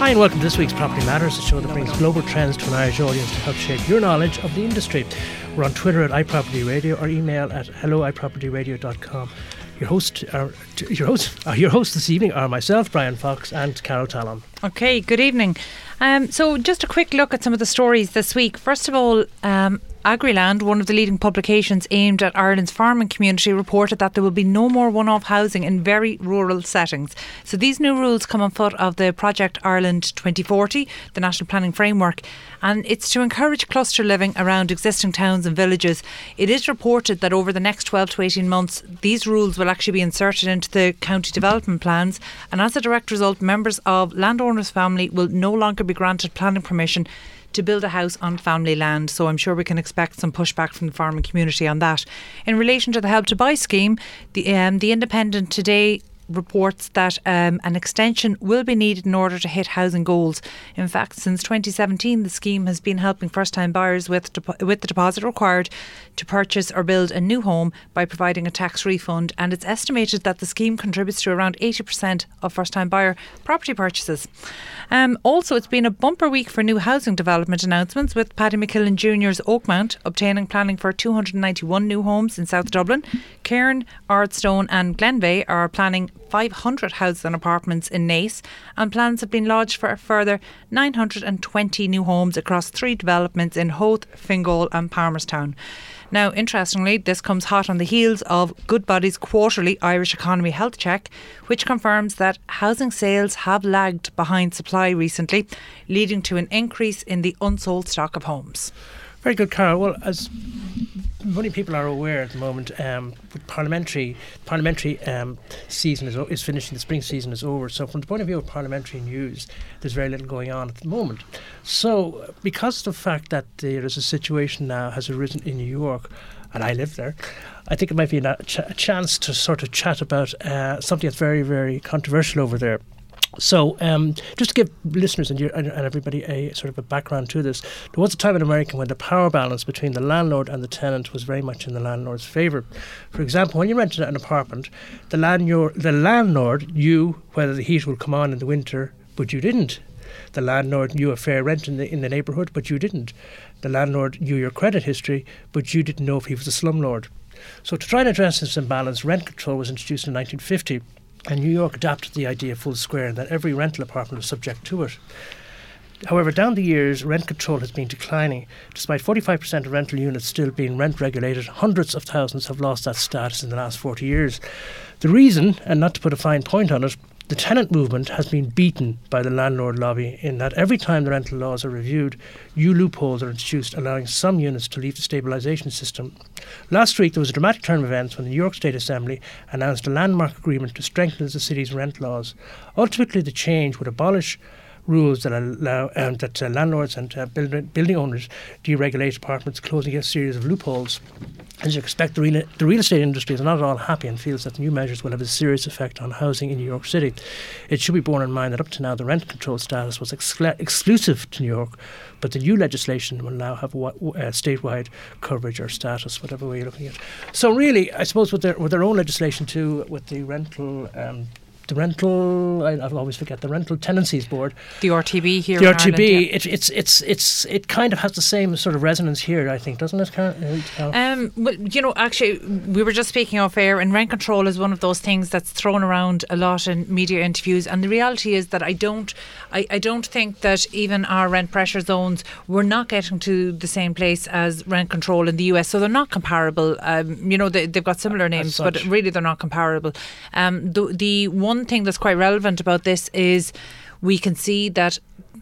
Hi, and welcome to this week's Property Matters, a show that brings global trends to an Irish audience to help shape your knowledge of the industry. We're on Twitter at iPropertyRadio or email at helloipropertyradio.com. Your host, your host, uh, your host this evening are myself, Brian Fox, and Carol Talon. Okay, good evening. Um, so, just a quick look at some of the stories this week. First of all, um, Agriland, one of the leading publications aimed at Ireland's farming community, reported that there will be no more one off housing in very rural settings. So these new rules come on foot of the Project Ireland 2040, the national planning framework, and it's to encourage cluster living around existing towns and villages. It is reported that over the next 12 to 18 months, these rules will actually be inserted into the county development plans, and as a direct result, members of landowners' family will no longer be granted planning permission to build a house on family land. So I'm sure we can expect some pushback from the farming community on that. In relation to the Help to Buy scheme, the um, the Independent today reports that um, an extension will be needed in order to hit housing goals. In fact, since 2017, the scheme has been helping first-time buyers with depo- with the deposit required to purchase or build a new home by providing a tax refund. And it's estimated that the scheme contributes to around 80% of first-time buyer property purchases. Um, also, it's been a bumper week for new housing development announcements, with Paddy McKillen Jr.'s Oakmount obtaining planning for 291 new homes in South Dublin. Cairn, Ardstone, and Glenveagh are planning 500 houses and apartments in Naas, and plans have been lodged for a further 920 new homes across three developments in Howth, Fingal, and Palmerstown. Now, interestingly, this comes hot on the heels of Goodbody's quarterly Irish Economy Health Check, which confirms that housing sales have lagged behind supply recently, leading to an increase in the unsold stock of homes. Very good, Carol. Well, as many people are aware at the moment, um, parliamentary parliamentary um, season is, is finishing. The spring season is over. So, from the point of view of parliamentary news, there's very little going on at the moment. So, because of the fact that there is a situation now has arisen in New York, and I live there, I think it might be a, ch- a chance to sort of chat about uh, something that's very, very controversial over there. So, um, just to give listeners and, and, and, everybody a sort of a background to this, there was a time in America when the power balance between the landlord and the tenant was very much in the landlord's favour. For example, when you rented an apartment, the landlord, the landlord knew whether the heat would come on in the winter, but you didn't. The landlord knew a fair rent in the in the neighbourhood, but you didn't. The landlord knew your credit history, but you didn't know if he was a slumlord. So, to try and address this imbalance, rent control was introduced in 1950 and New York adopted the idea full square and that every rental apartment was subject to it. However, down the years, rent control has been declining. Despite 45% of rental units still being rent regulated, hundreds of thousands have lost that status in the last 40 years. The reason, and not to put a fine point on it, the tenant movement has been beaten by the landlord lobby in that every time the rental laws are reviewed, new loopholes are introduced, allowing some units to leave the stabilisation system. Last week, there was a dramatic turn of events when the New York State Assembly announced a landmark agreement to strengthen the city's rent laws. Ultimately, the change would abolish rules that allow um, that uh, landlords and uh, build, building owners deregulate apartments, closing a series of loopholes. As you expect, the real, the real estate industry is not at all happy and feels that the new measures will have a serious effect on housing in New York City. It should be borne in mind that up to now the rent control status was exclu- exclusive to New York, but the new legislation will now have uh, statewide coverage or status, whatever way you're looking at. So really, I suppose with their with their own legislation too, with the rental um, the rental. I, always forget the rental tenancies board. The RTB here. The RTB. Ireland, yeah. it, it's it's it's it kind of has the same sort of resonance here. I think, doesn't it? Uh, um, well, you know, actually, we were just speaking off air, and rent control is one of those things that's thrown around a lot in media interviews. And the reality is that I don't, I, I don't think that even our rent pressure zones we're not getting to the same place as rent control in the US. So they're not comparable. Um, you know, they, have got similar names, but really they're not comparable. Um, the the one one thing that's quite relevant about this is we can see that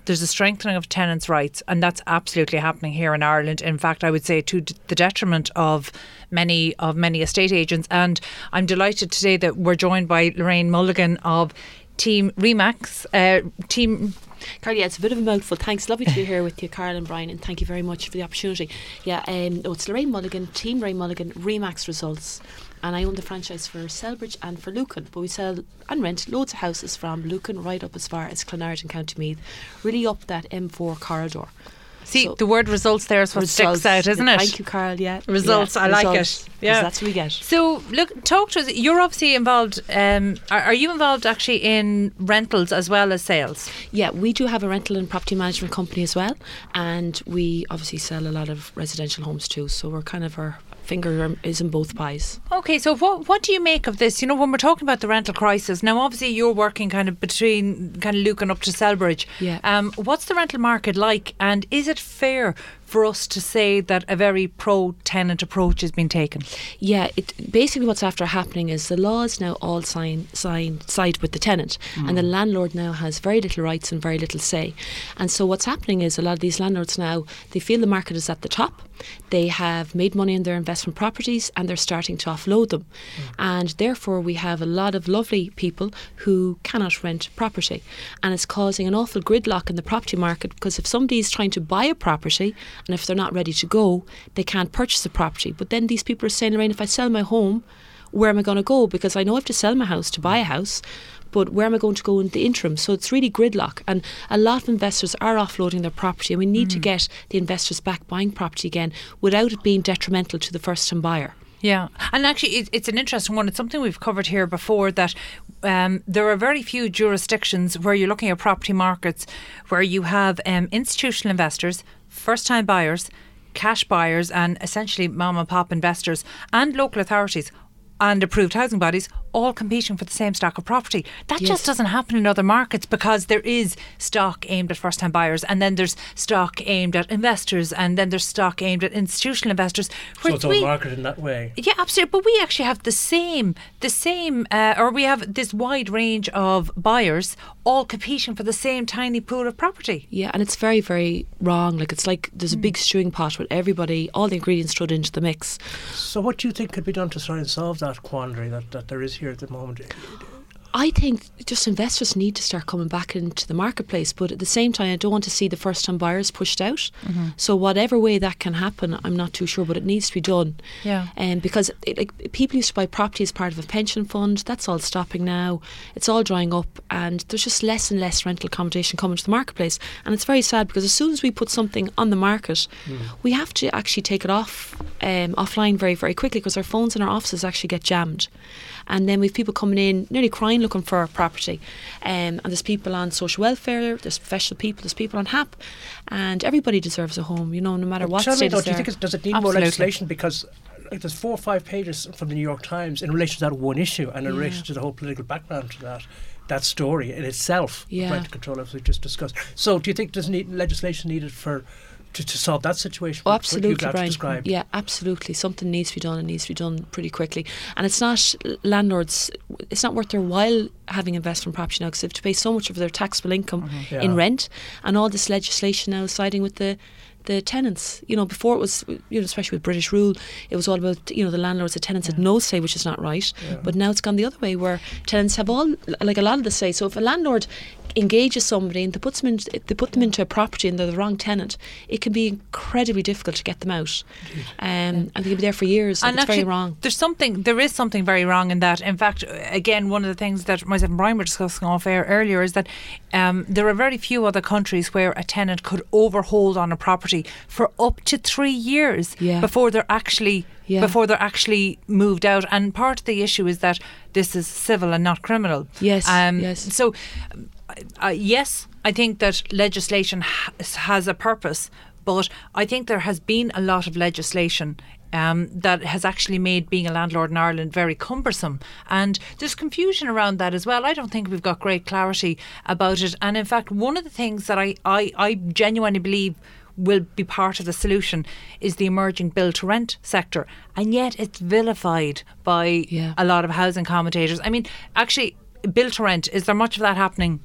there's a strengthening of tenants' rights, and that's absolutely happening here in Ireland. In fact, I would say to the detriment of many of many estate agents. And I'm delighted today that we're joined by Lorraine Mulligan of Team Remax. Uh, team Carl, yeah, it's a bit of a mouthful. Thanks. Lovely to be here with you, Carl and Brian, and thank you very much for the opportunity. Yeah, um, oh, it's Lorraine Mulligan, Team Lorraine Mulligan, Remax Results and I own the franchise for Celbridge and for Lucan. But we sell and rent loads of houses from Lucan right up as far as Clonard and County Meath, really up that M4 corridor. See, So- the word results there is what Results. sticks out, isn't it? Thank you, Carl. Yeah, Results, Yeah, I like it. Yeah. that's what we get. So, look, talk to us. You're obviously involved. Um, are, are you involved actually in rentals as well as sales? Yeah, we do have a rental and property management company as well, and we obviously sell a lot of residential homes too. So we're kind of our finger is in both pies. Okay, so what what do you make of this? You know, when we're talking about the rental crisis, now obviously you're working kind of between kind of Lucan up to Celbridge. Yeah. Um, what's the rental market like, and is it fair for us to say that a very pro tenant approach has been taken? Yeah, it basically what's after happening is the laws now all sign sign side with the tenant, and the mm. landlord now has very little rights and very little say. And so what's happening is a lot of these landlords now they feel the market is at the top. They have made money in their investment properties and they're starting to offload them. Mm. And therefore, we have a lot of lovely people who cannot rent property. And it's causing an awful gridlock in the property market because if somebody is trying to buy a property and if they're not ready to go, they can't purchase the property. But then these people are saying, Lorraine, if I sell my home, where am I going to go? Because I know I have to sell my house to buy a house, but where am I going to go in the interim? So it's really gridlock. And a lot of investors are offloading their property, and we need to get the investors back buying property again without it being detrimental to the first time buyer. Yeah, and actually, it, it's an interesting one. It's something we've covered here before that um, there are very few jurisdictions where you're looking at property markets where you have um, institutional investors, first time buyers, cash buyers, and essentially mom and pop investors and local authorities and approved housing bodies all competing for the same stock of property. That Yes. just doesn't happen in other markets because there is stock aimed at first time buyers and then there's stock aimed at investors and then there's stock aimed at institutional investors. So whereas it's all we- marketed in that way. yeah, absolutely. But we actually have the same, the same, uh, or we have this wide range of buyers all competing for the same tiny pool of property. Yeah, and it's very, very wrong. Like it's like there's a big stewing pot with everybody, all the ingredients thrown into the mix. So what do you think could be done to try and solve that quandary that, that there is here at the moment? I think just investors need to start coming back into the marketplace, but at the same time, I don't want to see the first time buyers pushed out. Mm-hmm. So whatever way that can happen, I'm not too sure, but it needs to be done. Yeah. And because it, like people used to buy property as part of a pension fund, that's all stopping now. It's all drying up, and there's just less and less rental accommodation coming to the marketplace. And it's very sad because as soon as we put something on the market, mm. we have to actually take it off um, offline very very quickly because our phones in our offices actually get jammed. And then we've people coming in nearly crying looking for a property. Um, and there's people on social welfare, there's professional people, there's people on HAP, and everybody deserves a home, you know, no matter what Tell me, though, do you think does it need Absolutely. more legislation? Because like, there's four or five pages from the New York Times in relation to that one issue and in Yeah. relation to the whole political background to that that story in itself, Yeah. rental control, as we just discussed. So, do you think there's need legislation needed for to, to solve that situation? Oh, absolutely, Brian. Yeah, absolutely. Something needs to be done. It needs to be done pretty quickly. And it's not landlords. It's not worth their while having investment property now because they have to pay so much of their taxable income mm-hmm. Yeah. in rent, and all this legislation now is siding with the. The tenants, you know, before it was, you know, especially with British rule, it was all about, you know, the landlords, the tenants had no say, which is not right. But now it's gone the other way, where tenants have all, like a lot of the say. So if a landlord engages somebody and they puts them in, they put them into a property and they're the wrong tenant, it can be incredibly difficult to get them out, um, and they can be there for years. Like, it's very wrong. There's something, there is something very wrong in that. In fact, again, one of the things that myself and Brian were discussing off air earlier is that um, there are very few other countries where a tenant could overhold on a property for up to three years Yeah. before they're actually Yeah. before they're actually moved out. And part of the issue is that this is civil and not criminal. Yes, Um, yes. So, uh, yes, I think that legislation has, has a purpose, but I think there has been a lot of legislation. Um, that has actually made being a landlord in Ireland very cumbersome. And there's confusion around that as well. I don't think we've got great clarity about it. And in fact, one of the things that I, I, I genuinely believe will be part of the solution is the emerging build to rent sector. And yet it's vilified by Yeah. a lot of housing commentators. I mean, actually, build to rent, is there much of that happening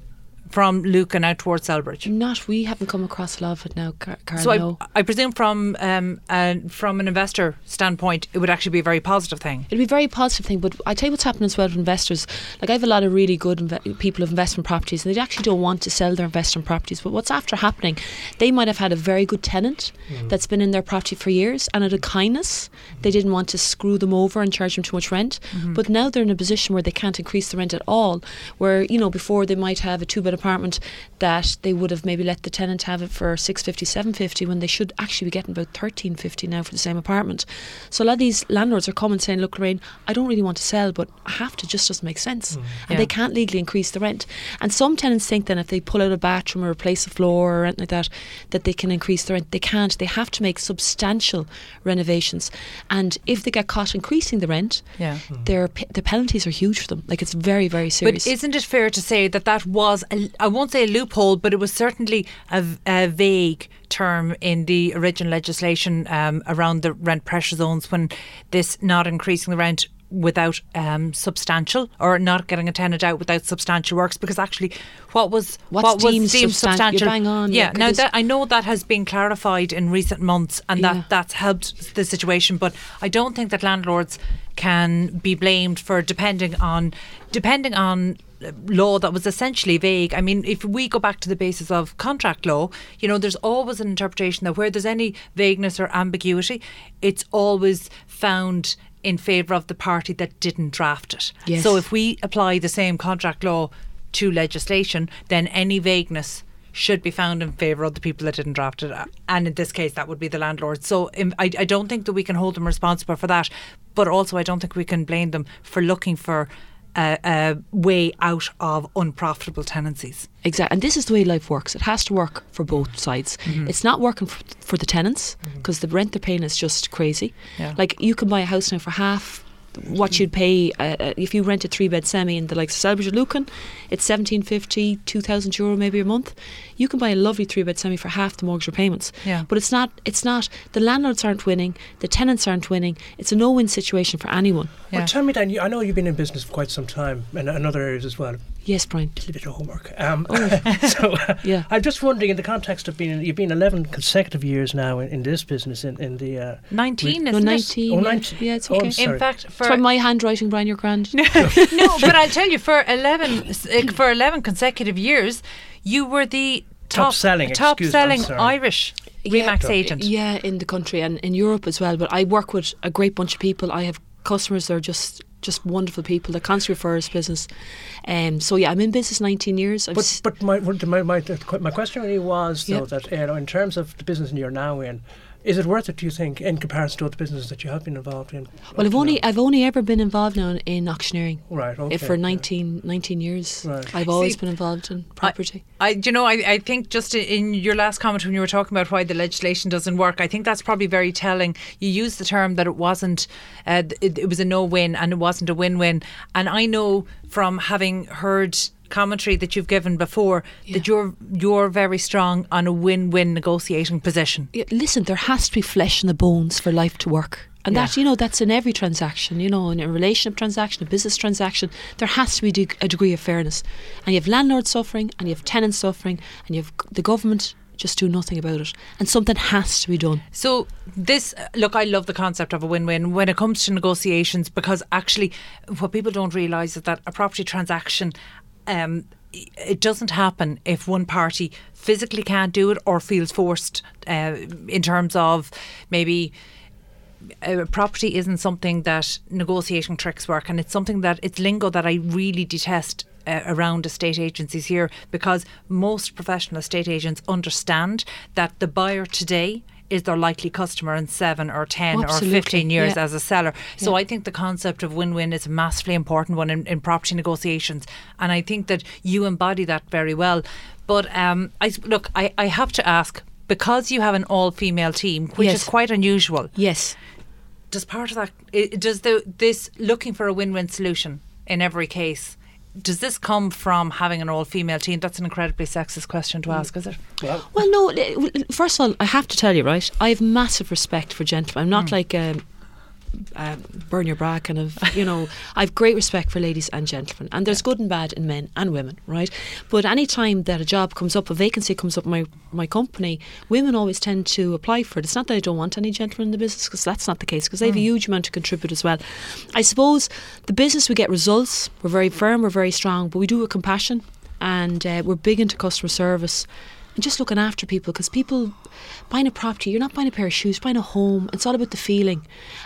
from Lucan out towards Celbridge? Not we haven't come across a lot of it now, Car- Carl. So I, no. I presume from um, uh, from an investor standpoint, it would actually be a very positive thing. It'd be a very positive thing, but I tell you what's happening as well with investors. Like I have a lot of really good inve- people of investment properties, and they actually don't want to sell their investment properties. But what's after happening? They might have had a very good tenant that's been in their property for years, and out of kindness, they didn't want to screw them over and charge them too much rent. But now they're in a position where they can't increase the rent at all. Where you know before they might have a two bed bed apartment that they would have maybe let the tenant have it for 650 750 when they should actually be getting about 1350 now for the same apartment. So a lot of these landlords are coming saying, look, Lorraine, I don't really want to sell, but I have to, just doesn't make sense. Mm, and Yeah. they can't legally increase the rent. And some tenants think then if they pull out a bathroom or replace a floor or anything like that, that they can increase the rent. They can't. They have to make substantial renovations. And if they get caught increasing the rent, Yeah. their pe- the penalties are huge for them. Like it's very, very serious. But isn't it fair to say that that was, a, I won't say a loophole, but it was certainly a vague term in the original legislation um, around the rent pressure zones when this not increasing the rent without um, substantial or not getting a tenant out without substantial works because actually what was What's what was deemed deemed substan- substantial bang on, yeah yeah, now that I know that has been clarified in recent months and Yeah. that that's helped the situation but I don't think that landlords can be blamed for depending on depending on law that was essentially vague. I mean, if we go back to the basis of contract law, you know, there's always an interpretation that where there's any vagueness or ambiguity, it's always found in favour of the party that didn't draft it. Yes. So if we apply the same contract law to legislation, then any vagueness should be found in favour of the people that didn't draft it. And in this case, that would be the landlord. So um, I, I don't think that we can hold them responsible for that. But also, I don't think we can blame them for looking for a, a way out of unprofitable tenancies. Exactly. And this is the way life works. It has to work for both sides. Mm-hmm. It's not working for, for the tenants because the rent they're paying is just crazy. Yeah. Like you can buy a house now for half what you'd pay uh, uh, if you rent a three bed semi in the likes of Celbridge or Lucan. It's 1750, 2000 euro maybe a month. You can buy a lovely three bed semi for half the mortgage repayments. Yeah. But it's not. It's not. The landlords aren't winning. The tenants aren't winning. It's a no win situation for anyone. Yeah. Well, tell me, Dan, you, I know you've been in business for quite some time and in other areas as well. Yes, Brian. A little bit of homework. Um, so uh, Yeah. I'm just wondering, in the context of being, you've been 11 consecutive years now in, in this business, in, in the. Uh, 19, No, isn't it? 19. Oh, yeah. 19. Yeah, it's Oh, I'm okay. sorry. In fact, for Try my handwriting, Brian. You're grand. no, but I'll tell you, for eleven uh, for eleven consecutive years, you were the Top top, selling, top excuse selling. Irish Remax agent. Yeah, in the country and in Europe as well. But I work with a great bunch of people. I have customers that are just just wonderful people that constantly refer us business. Um, so yeah, I'm in business 19 years. I've but s- but my, my, my, my question really was, though, Yeah. that you know, in terms of the business you're now in, is it worth it, do you think, in comparison to other businesses that you have been involved in? well, I've only now? I've only ever been involved now in, in auctioneering. Right, okay. for yeah. 19, 19 years, Right. I've always See, been involved in property. I, do you know, I, I think just in your last comment when you were talking about why the legislation doesn't work, I think that's probably very telling. You used the term that it wasn't, uh, it, it was a no-win and it wasn't a win-win. And I know from having heard commentary that you've given before that you're you're very strong on a win-win negotiating position. Yeah, listen, there has to be flesh in the bones for life to work. And that, you know, that's in every transaction, you know, in a relationship transaction, a business transaction, there has to be de- a degree of fairness. And you have landlords suffering, and you have tenants suffering, and you have the government just do nothing about it. And something has to be done. So this uh, look, I love the concept of a win-win when it comes to negotiations because actually, what people don't realise is that a property transaction. Um, it doesn't happen if one party physically can't do it or feels forced uh, in terms of maybe uh, property isn't something that negotiating tricks work, and it's something that it's lingo that I really detest. Uh, around estate agencies here because most professional estate agents understand that the buyer today is their likely customer in seven or 10 or 15 years yeah. as a seller. So Yeah. I think the concept of win win is a massively important one in, in property negotiations. And I think that you embody that very well. But um, I, look, I, I have to ask because you have an all female team, which Yes. is quite unusual Yes. does part of that does the this looking for a win-win solution in every case does this come from having an all-female team that's an incredibly sexist question to ask is it Well, Well, no. First of all, I have to tell you, right? I have massive respect for gentlemen. I'm not Hmm. like um, uh, burn your bra kind of. You know, I have great respect for ladies and gentlemen, and there's good and bad in men and women, right? But any time that a job comes up, a vacancy comes up in my my company, women always tend to apply for it. It's not that I don't want any gentlemen in the business, because that's not the case. Because they have a huge amount to contribute as well. I suppose the business we get results. We're very firm. We're very strong, but we do it with compassion, and uh, we're big into customer service and just looking after people because people buying a property, you're not buying a pair of shoes, you're buying a home. It's all about the feeling,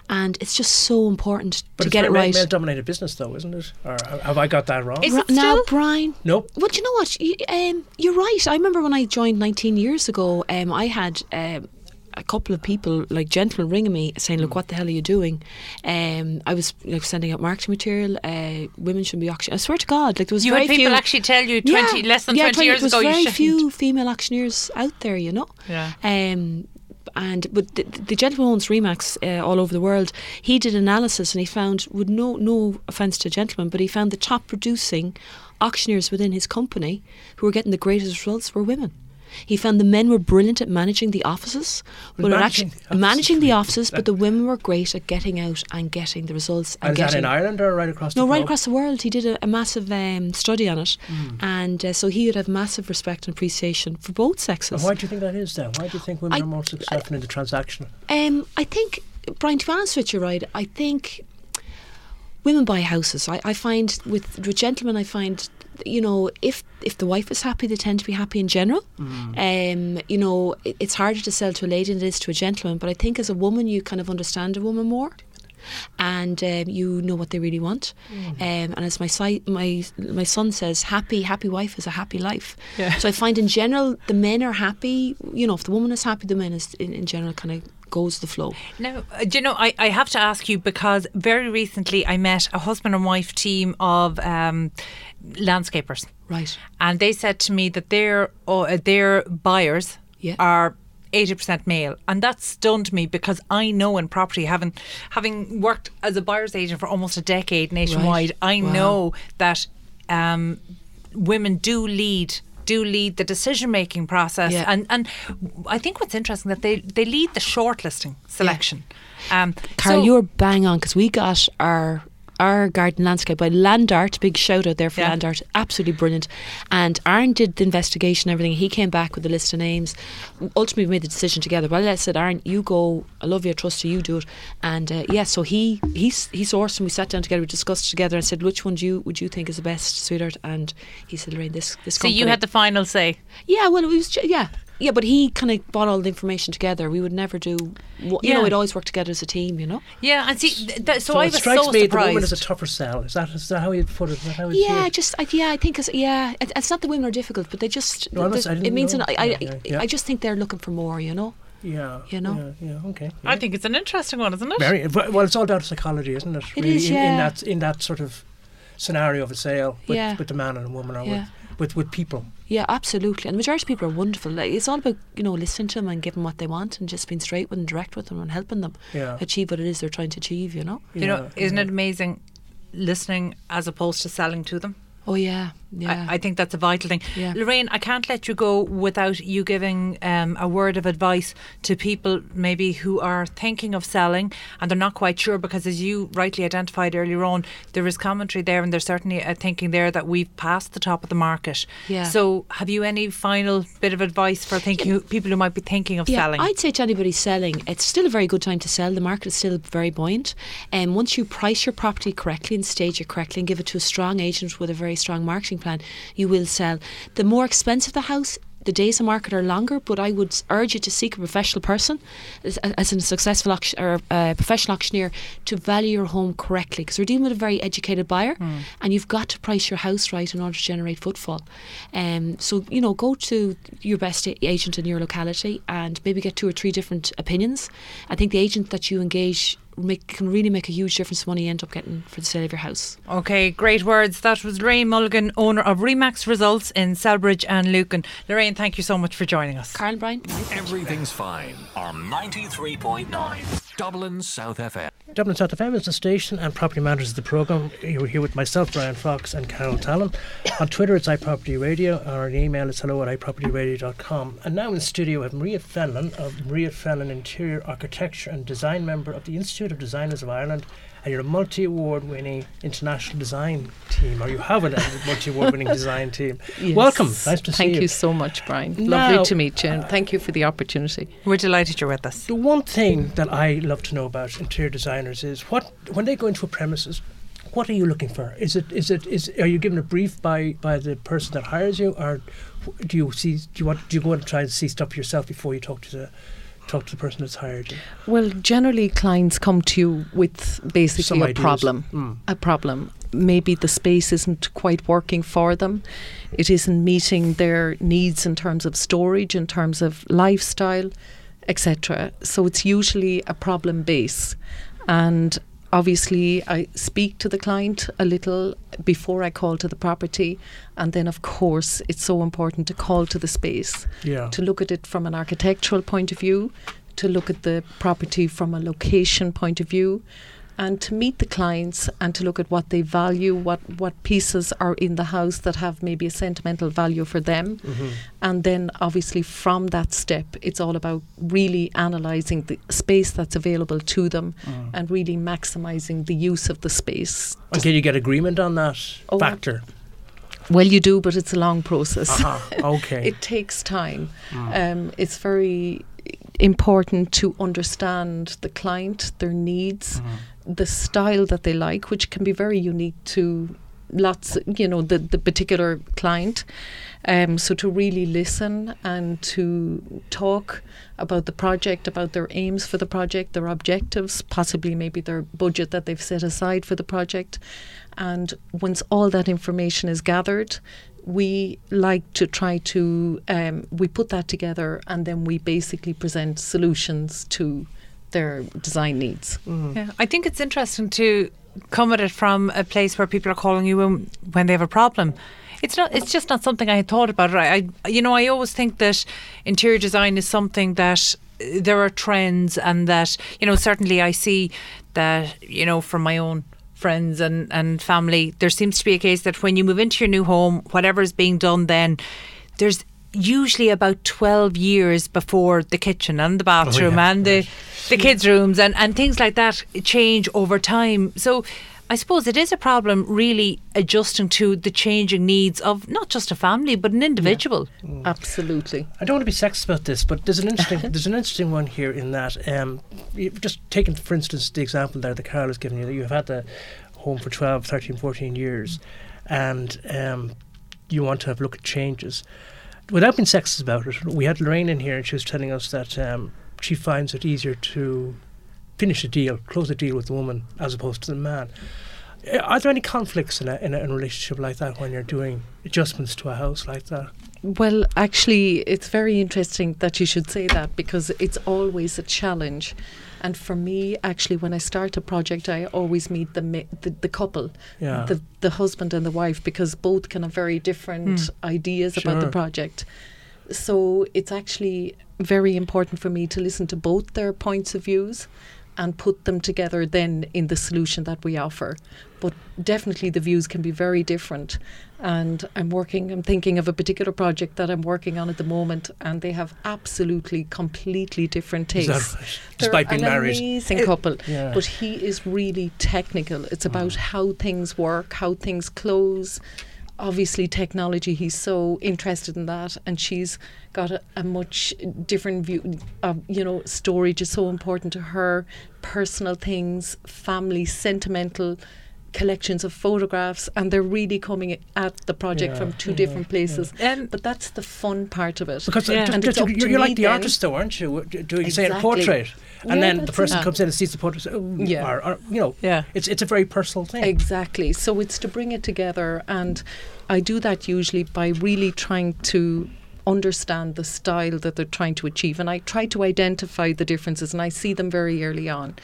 and it's just so important But to get it right. But a male-dominated business, though, isn't it? Or have I got that wrong? Is it now, still? Brian, nope. well, do you know what? You, um, you're right. I remember when I joined 19 years ago, um, I had um, a couple of people, like gentlemen, ringing me saying. "Look, what the hell are you doing?" Um, I was like sending out marketing material. Uh, women shouldn't be auctioning. I swear to God, like there was You very had people few. actually tell you 20, less than yeah, 20 years ago. there was very few female auctioneers out there, you know. Yeah. Um, and but the, the gentleman owns Remax uh, all over the world, he did analysis and he found, with no no offence to gentlemen, but he found the top producing auctioneers within his company who were getting the greatest results were women. He found the men were brilliant at managing the offices, but managing actually the offices, managing the offices, but the women were great at getting out and getting the results and, And is that getting in Ireland or right across the no, right across the world. He did a, a massive um, study on it, and uh, so he would have massive respect and appreciation for both sexes. And why do you think that is then? Why do you think women I- are more successful in the transaction? Um, I think, Brian, to be honest with you, right, I think women buy houses. I, I find with, with gentlemen, I find, you know, if if the wife is happy, they tend to be happy in general. Um, you know, it, it's harder to sell to a lady than it is to a gentleman, but I think as a woman, you kind of understand a woman more. And um, you know what they really want, um, and as my si- my my son says, happy happy wife is a happy life. Yeah. So I find in general the men are happy. You know, if the woman is happy, the men is in, in general kind of goes the flow. Now, uh, do you know, I, I have to ask you because very recently I met a husband and wife team of um, landscapers. Right. And they said to me that their, uh, their buyers Yeah. are 80% male. And that stunned me because I know in property, having, having worked as a buyer's agent for almost a decade nationwide, I Wow. know that um, women do lead do lead the decision making process. Yeah. and and I think what's interesting that they they lead the shortlisting selection. Um Carl, so- you're bang on because we got our our garden landscape by Landart. Big shout out there for Yeah. Landart, absolutely brilliant. And Aaron did the investigation, and everything. He came back with a list of names. Ultimately, we made the decision together. But I said, Aaron, you go. I love you. I trust you. You do it. And uh, yeah, so he he he sourced and we sat down together. We discussed together and said, which one do you would you think is the best, sweetheart? And he said, Lorraine, this this. so you had the final say Yeah, well, it was yeah, yeah, but he kind of brought all the information together. We would never do, wha- you Yeah. know, we'd always work together as a team, you know. yeah and see th- th- so, So, I it was strikes so me surprised the woman is a tougher sell. Is that, is that how you put it? Is that how you Yeah, see it? just I, yeah, I think it's, yeah, it, it's not that women are difficult, but they just No, I'm I it means an, I, Yeah, I, yeah, yeah. I just think they're looking for more, you know. Yeah. You know? Yeah, yeah okay. I think it's an interesting one isn't it Very well. It's all down to psychology, isn't it? It really, is, in, in that in that sort of scenario of a sale with, Yeah. with the man and the woman, or Yeah. with, with with people. Yeah, absolutely. And the majority of people are wonderful. Like, it's all about you know listening to them and giving them what they want and just being straight with and direct with them and helping them Yeah. achieve what it is they're trying to achieve. You know. you know isn't yeah. it amazing listening as opposed to selling to them Oh yeah, yeah. I, I think that's a vital thing. Yeah. Lorraine, I can't let you go without you giving um, a word of advice to people maybe who are thinking of selling and they're not quite sure because, as you rightly identified earlier on, there is commentary there and there's certainly a thinking there that we've passed the top of the market. Yeah. So, have you any final bit of advice for thinking who, people who might be thinking of Yeah, selling? I'd say to anybody selling, it's still a very good time to sell. The market is still very buoyant. And once you price your property correctly and stage it correctly and give it to a strong agent with a very strong marketing plan, you will sell. The more expensive the house, the days of market are longer, but I would urge you to seek a professional person, as, as a successful auction, or a professional auctioneer, to value your home correctly. Because we're dealing with a very educated buyer, and you've got to price your house right in order to generate footfall. Um, so you know, go to your best a- agent in your locality and maybe get two or three different opinions. I think the agent that you engage make, can really make a huge difference to money you end up getting for the sale of your house. Okay, great words. That was Lorraine Mulligan, owner of Remax Results in Celbridge and Lucan. Lorraine, thank you so much for joining us. Carl and Brian. Everything's fine on 93.9 Dublin South FM. Dublin South FM is the station and Property Matters is the programme. You're here with myself, Brian Fox, and Carol Talon. On Twitter, it's iProperty Radio, or our email is hello at iPropertyRadio.com. And now in the studio, we have Maria Fenlon of Maria Fenlon Interior Architecture and Design member of the Institute of Designers of Ireland. And you're a multi award winning international design team, or you have a multi award winning design team. Yes. Welcome. Nice to Thank see you. Thank you so much, Brian. Now- Lovely to meet you, and thank you for the opportunity. We're delighted you're with us. The one thing that I love to know about interior designers is what when they go into a premises, what are you looking for? Is it is it is are you given a brief by by the person that hires you, or do you see do you want do you go and try and see stuff yourself before you talk to the talk to the person that's hired you? Well, generally, clients come to you with basically Some a ideas. problem. Mm. A problem. Maybe the space isn't quite working for them. It isn't meeting their needs in terms of storage, in terms of lifestyle, etc. So it's usually a problem base. And obviously, I speak to the client a little before I call to the property. And then, of course, it's so important to call to the space Yeah. to look at it from an architectural point of view, to look at the property from a location point of view, and to meet the clients and to look at what they value, what, what pieces are in the house that have maybe a sentimental value for them. Mm-hmm. And then, obviously, from that step, it's all about really analysing the space that's available to them Mm. and really maximising the use of the space. And can you get agreement on that Oh, factor? Well, you do, but it's a long process. Uh-huh. Okay. it takes time. Um, it's very important to understand the client, their needs, the style that they like, which can be very unique to lots, you know, the, the particular client. Um, so to really listen and to talk about the project, about their aims for the project, their objectives, possibly maybe their budget that they've set aside for the project. And once all that information is gathered, we like to try to um, we put that together and then we basically present solutions to their design needs. Yeah, I think it's interesting to come at it from a place where people are calling you when, when they have a problem. It's not. It's just not something I had thought about. I, I, you know, I always think that interior design is something that uh, there are trends, and that you know, certainly I see that you know from my own friends and and family, there seems to be a case that when you move into your new home, whatever is being done, then there's usually about 12 years before the kitchen and the oh, bathroom yeah, and the the kids rooms and and things like that change over time. So I suppose it is a problem really adjusting to the changing needs of not just a family but an individual. Absolutely. I don't want to be sexist about this, but there's an interesting there's an interesting one here in that um, you've just taken for instance the example there that Carol has given you that you've had the home for 12, 13, 14 years, and um, you want to have a look at changes. Without being sexist about it, we had Lorraine in here and she was telling us that um, she finds it easier to finish a deal, close a deal with the woman as opposed to the man. Uh, Are there any conflicts in a, in a, in a relationship like that when you're doing adjustments to a house like that? Well, actually, it's very interesting that you should say that because it's always a challenge. And for me, actually, when I start a project, I always meet the the, the couple, Yeah. the the husband and the wife, because both can have very different ideas about the Sure. project. So it's actually very important for me to listen to both their points of views and put them together then in the solution that we offer. But definitely the views can be very different. And I'm working, I'm thinking of a particular project that I'm working on at the moment, and they have absolutely, completely different Is that tastes. right? They're Despite being an married. amazing couple, Yeah. but he is really technical. It's about mm. how things work, how things close. Obviously, technology. He's so interested in that, and she's got a, a much different view. Of, you know, storage is so important to her. Personal things, family, sentimental collections of photographs, and they're really coming at the project Yeah, from two yeah, different places. Um, but that's the fun part of it. Because uh, Yeah. And just- it's you're, you're like the then- artist, though, aren't you? W- Doing saying a portrait, and Yeah, then the person it. comes in and sees the portrait. and "Oh, Yeah. or, or, you know, Yeah. it's it's a very personal thing. Exactly. So it's to bring it together, and I do that usually by really trying to understand the style that they're trying to achieve, and I try to identify the differences, and I see them very early on,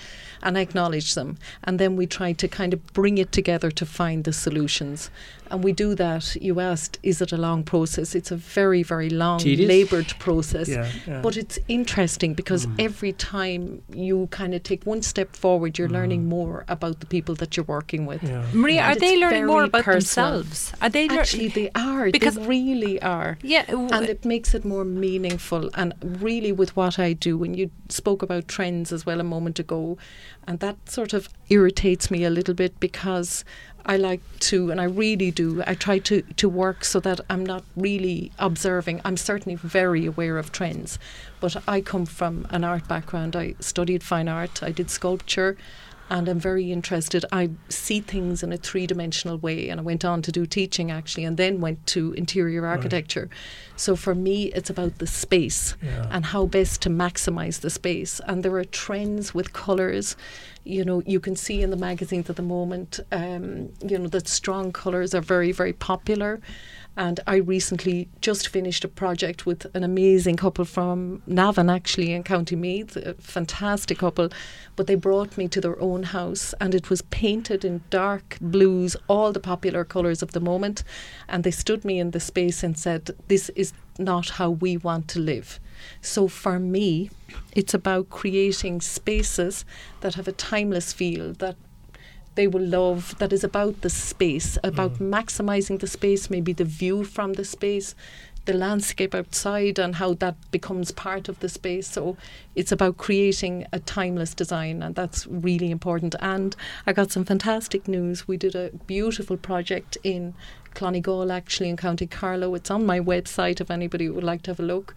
and acknowledge them, and then we try to kind of bring it together to find the solutions, and we do that. You asked, is it a long process? It's a very, very long, Tedious? laboured process. Yeah, yeah. But it's interesting because mm. every time you kind of take one step forward, you're learning mm. more about the people that you're working with. Yeah. Maria, And are they it's learning more about personal. themselves? Are they lear- Actually, they are. Because- they really are. Yeah, w- And it makes it more meaningful. And really, with what I do, when you spoke about trends as well a moment ago, and that sort of irritates me a little bit because I like to, and I really do, I try to, to work so that I'm not really observing. I'm certainly very aware of trends, but I come from an art background. I studied fine art, I did sculpture. And I'm very interested. I see things in a three dimensional way, and I went on to do teaching actually, and then went to interior architecture. So for me, it's about the space Yeah. and how best to maximize the space. And there are trends with colors. You know, you can see in the magazines at the moment, um, you know, that strong colors are very, very popular. And I recently just finished a project with an amazing couple from Navan, actually, in County Meath, a fantastic couple. But they brought me to their own house and it was painted in dark blues, all the popular colours of the moment. And they stood me in the space and said, This is not how we want to live. So for me, it's about creating spaces that have a timeless feel, that they will love that is about the space, about mm. maximizing the space, maybe the view from the space, the landscape outside, and how that becomes part of the space. So it's about creating a timeless design, and that's really important. And I got some fantastic news. We did a beautiful project in Clonegal, actually, in County Carlow. It's on my website if anybody would like to have a look.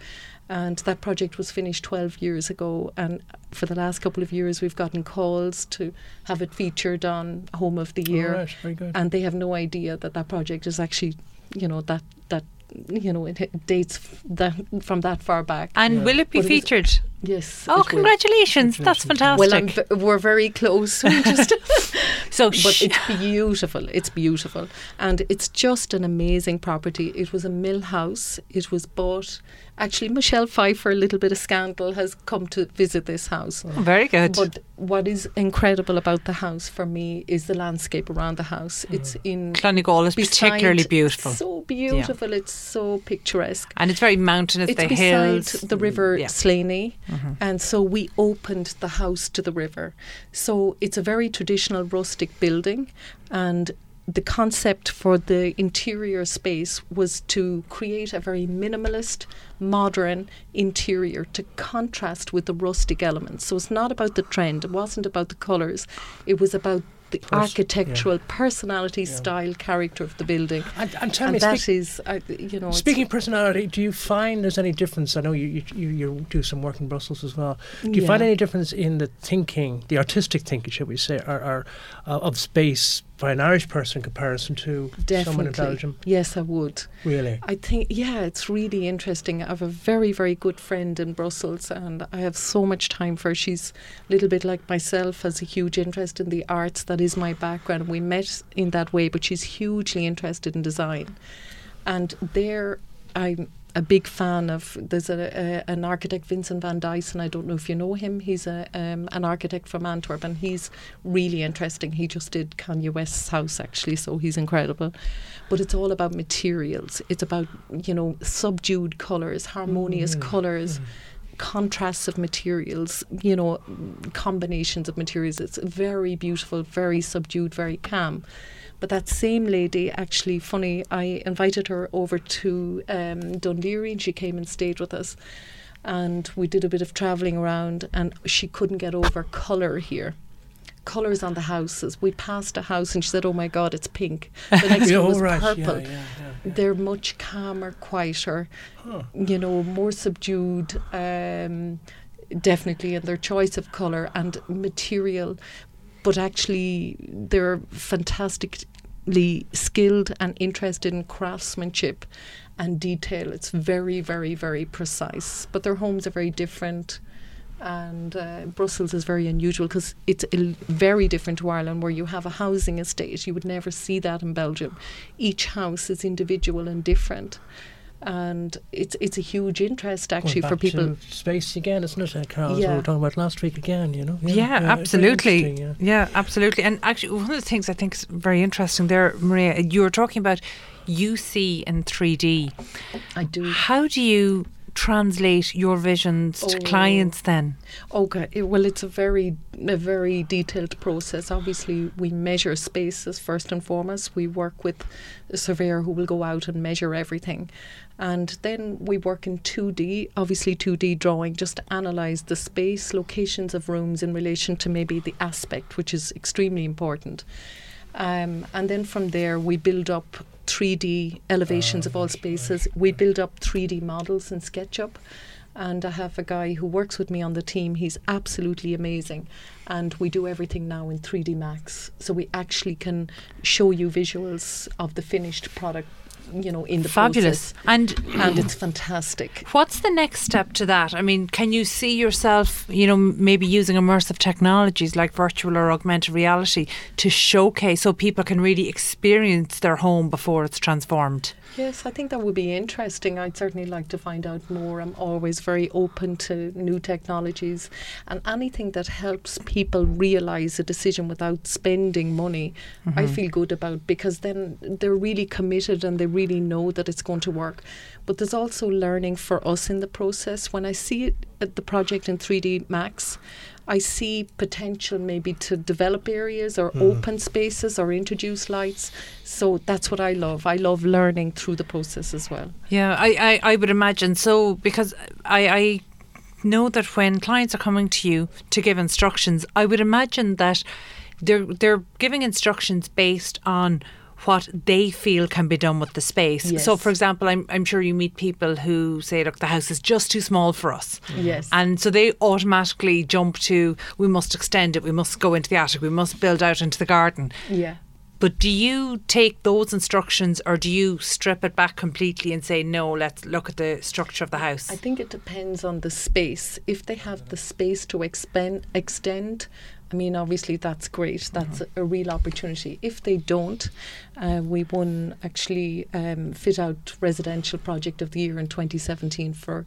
And that project was finished 12 years ago. And for the last couple of years, we've gotten calls to have it featured on Home of the Year. Right, very good. And they have no idea that that project is actually, you know, that, that you know, it h- dates that, from that far back. And Yeah. will it be But it was- featured? yes. Oh, it will. congratulations! That's fantastic. Well, I'm v- we're very close. We just so, but sh- it's beautiful. It's beautiful, and it's just an amazing property. It was a mill house. It was bought. Actually, Michelle Pfeiffer, a little bit of scandal, has come to visit this house. Oh, very good. But what is incredible about the house for me is the landscape around the house. Hmm. It's in Clonegal is particularly beautiful, So beautiful. It's so picturesque. and it's very mountainous. It's the beside hills, the river Yeah. Slaney, mm-hmm. and so we opened the house to the river. So it's a very traditional rustic building, and the concept for the interior space was to create a very minimalist, modern interior to contrast with the rustic elements. So it's not about the trend. It wasn't about the colours. It was about the Pers- yeah. architectural personality, style, character of the building. And, and tell and me, that speak- is, uh, you know, Speaking of personality, do you find there's any difference? I know you, you, you, do some work in Brussels as well. Do you find any difference in the thinking, the artistic thinking, should we say, or, or uh, of space by an Irish person in comparison to someone in Belgium? Yes, I would. Really? I think, yeah, it's really interesting. I have a very, very good friend in Brussels, and I have so much time for her. She's a little bit like myself, has a huge interest in the arts. That is my background. We met in that way, but she's hugely interested in design. And there, I'm a big fan of. There's a, a an architect, Vincent van Duysen. I don't know if you know him. He's a um, an architect from Antwerp, and he's really interesting. He just did Kanye West's house actually, so he's incredible. But it's all about materials. It's about you know subdued colours, harmonious colours. Contrasts of materials, you know, combinations of materials. It's very beautiful, very subdued, very calm. But that same lady, actually, funny, I invited her over to um, Dún Laoghaire and she came and stayed with us. And we did a bit of travelling around, and she couldn't get over colour here. Colours on the houses. We passed a house and she said, Oh my God, it's pink. The next Yeah, one was right, purple. yeah, yeah, yeah. They're much calmer, quieter, huh. you know, more subdued, um, definitely in their choice of colour and material. But actually, they're fantastically skilled and interested in craftsmanship and detail. It's very, very, very precise. But their homes are very different. And uh, Brussels is very unusual because it's very different to Ireland, where you have a housing estate. You would never see that in Belgium. Each house is individual and different, and it's it's a huge interest Going actually for back people. to space again, isn't it, uh, Carol? As we were talking about last week again, you know? Yeah, it's very absolutely. yeah. Yeah. absolutely. And actually, one of the things I think is very interesting there, Maria, you were talking about UC in 3D. I do. How do you translate your visions to Oh. clients then? Okay, it- well, it's a very, a very detailed process. Obviously, we measure spaces first and foremost. We work with a surveyor who will go out and measure everything, and then we work in two D. Obviously, two D drawing just to analyze the space, locations of rooms in relation to maybe the aspect, which is extremely important. Um, and then from there, we build up 3D elevations of all spaces. We build up 3D models in SketchUp. And I have a guy who works with me on the team. He's absolutely amazing. And we do everything now in 3D Max. So we actually can show you visuals of the finished product, you know, in the Fabulous. process. And And it's fantastic. What's the next step to that? I mean, can you see yourself, you know, maybe using immersive technologies like virtual or augmented reality to showcase so people can really experience their home before it's transformed? Yes, I think that would be interesting. I'd certainly like to find out more. I'm always very open to new technologies and anything that helps people realize a decision without spending money. I mm-hmm. feel good about because then they're really committed and they really know that it's going to work. But there's also learning for us in the process. When I see it at the project in 3D Max, I see potential maybe to develop areas or hmm. open spaces or introduce lights. So that's what I love. I love learning through the process as well. Yeah, I, I, I would imagine so because I, I know that when clients are coming to you to give instructions, I would imagine that they're they're giving instructions based on what they feel can be done with the space. So, for example, I'm I'm sure you meet people who say, "Look, the house is just too small for us." Mm-hmm. Yes. And so they automatically jump to, we must extend it, we must go into the attic, we must build out into the garden. Yeah. But do you take those instructions or do you strip it back completely and say, no, let's look at the structure of the house? I think it depends on the space. If they have the space to expand, extend, I mean, obviously that's great. That's a, a real opportunity. If they don't, uh, we won actually um, fit out residential project of the year in 2017 for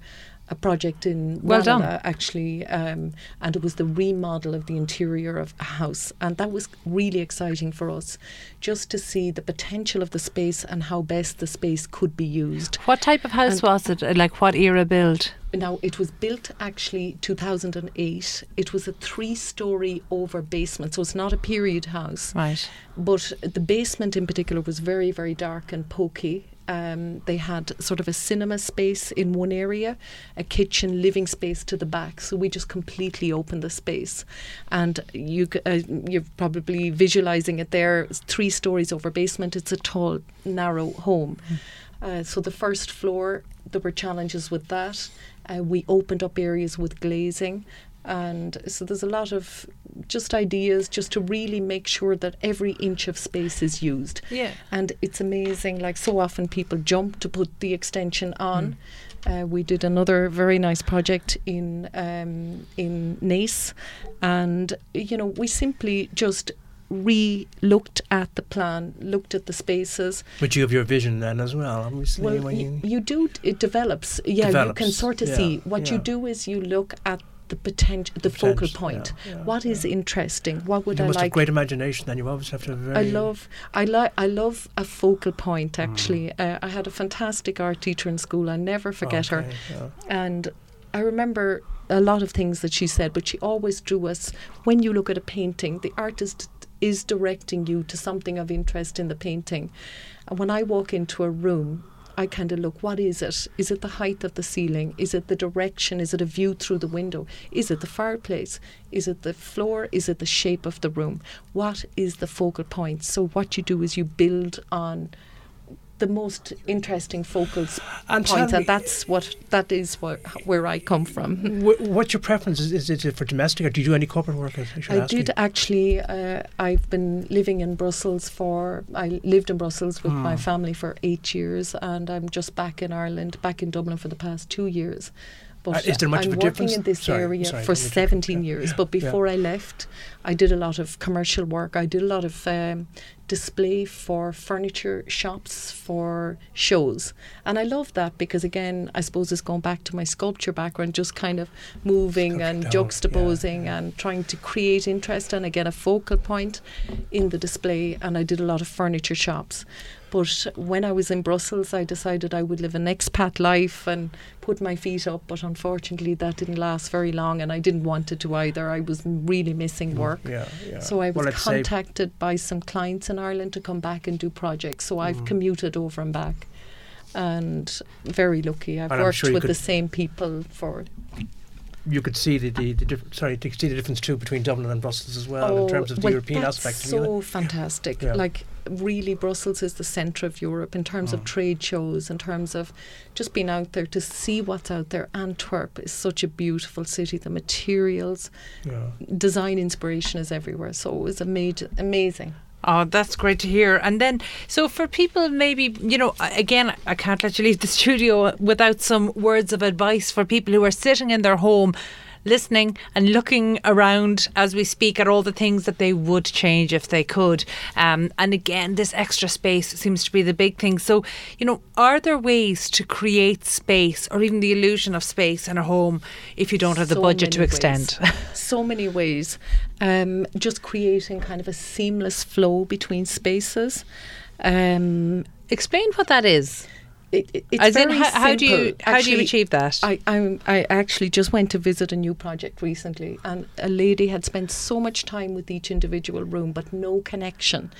a project in Well done. Actually, um, and it was the remodel of the interior of a house, and that was really exciting for us, just to see the potential of the space and how best the space could be used. what type of house And- was it? Uh, Like what era build? Now, it was built actually 2008. It was a three story over basement, so it's not a period house. Right. But the basement in particular was very, very dark and pokey. Um, they had sort of a cinema space in one area, a kitchen, living space to the back. So we just completely opened the space, and you uh, you're probably visualizing it there. It's three stories over basement. It's a tall, narrow home. Uh, so the first floor, there were challenges with that. Uh, we opened up areas with glazing. And so there's a lot of just ideas just to really make sure that every inch of space is used. Yeah. And it's amazing, like so often people jump to put the extension on. Uh, we did another very nice project in um, in Naas, and you know we simply just re-looked at the plan, looked at the spaces, But you have your vision then as well, obviously. well, when you, you, you do. It develops. Yeah, you can sort of yeah, see. What you do is you look at the potential, the focal point. yeah, yeah, What is interesting? What would you I must have like? great imagination then. You always have to have very. I love, I like, I love a focal point. Mm. Actually, uh, I had a fantastic art teacher in school. I never forget her, Okay, yeah. and I remember a lot of things that she said. But she always drew us. When you look at a painting, the artist is directing you to something of interest in the painting, and when I walk into a room. I kind of look, what is it? Is it the height of the ceiling? Is it the direction? Is it a view through the window? Is it the fireplace? Is it the floor? Is it the shape of the room? What is the focal point? So, what you do is you build on the most interesting focal And points, and that's what that is where, where I come from. Wh- What's your preference? Is, is it for domestic or do you do any corporate work? I I did you. actually. Uh, I've been living in Brussels for. I lived in Brussels with my family for eight years, and I'm just back in Ireland, back in Dublin for the past two years. But Uh, is there much I'm of a working difference? in this Sorry, area sorry, for let me interrupt. 17 Yeah, years. yeah, But yeah. before I left, I did a lot of commercial work. I did a lot of um, display for furniture shops for shows, and I love that because again, I suppose it's going back to my sculpture background, just kind of moving and down, juxtaposing yeah, yeah. and trying to create interest and again a focal point in the display. And I did a lot of furniture shops. But when I was in Brussels, I decided I would live an expat life and put my feet up. But unfortunately, that didn't last very long, and I didn't want it to either. I was really missing work. Yeah, yeah. So I was Well, contacted by some clients in Ireland to come back and do projects. So Mm. I've commuted over and back, and very lucky. I've And worked sure with the same people for you could see the, the, the diff- sorry, to see the difference too between Dublin and Brussels as well Oh, in terms of the well, European that's aspect. So it. fantastic! Yeah. Like really, Brussels is the centre of Europe in terms Mm. of trade shows, in terms of just being out there to see what's out there. Antwerp is such a beautiful city. The materials, Yeah. design inspiration is everywhere. So it was amazing. Amazing. Oh, that's great to hear. And then, so for people, maybe, you know, again, I can't let you leave the studio without some words of advice for people who are sitting in their home listening and looking around as we speak at all the things that they would change if they could. Um, and again, this extra space seems to be the big thing. So, you know, are there ways to create space or even the illusion of space in a home if you don't have the budget to extend? ways. so many ways. Um, just creating kind of a seamless flow between spaces. Um, Explain what that is. It, it- it's As in, very how, how do you simple. how do you achieve that? I, I I actually just went to visit a new project recently, and a lady had spent so much time with each individual room, but no connection.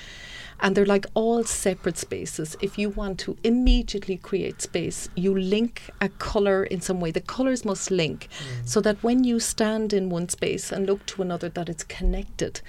And they're like all separate spaces. If you want to immediately create space, you link a colour in some way. The colours must link mm. so that when you stand in one space and look to another, that it's connected.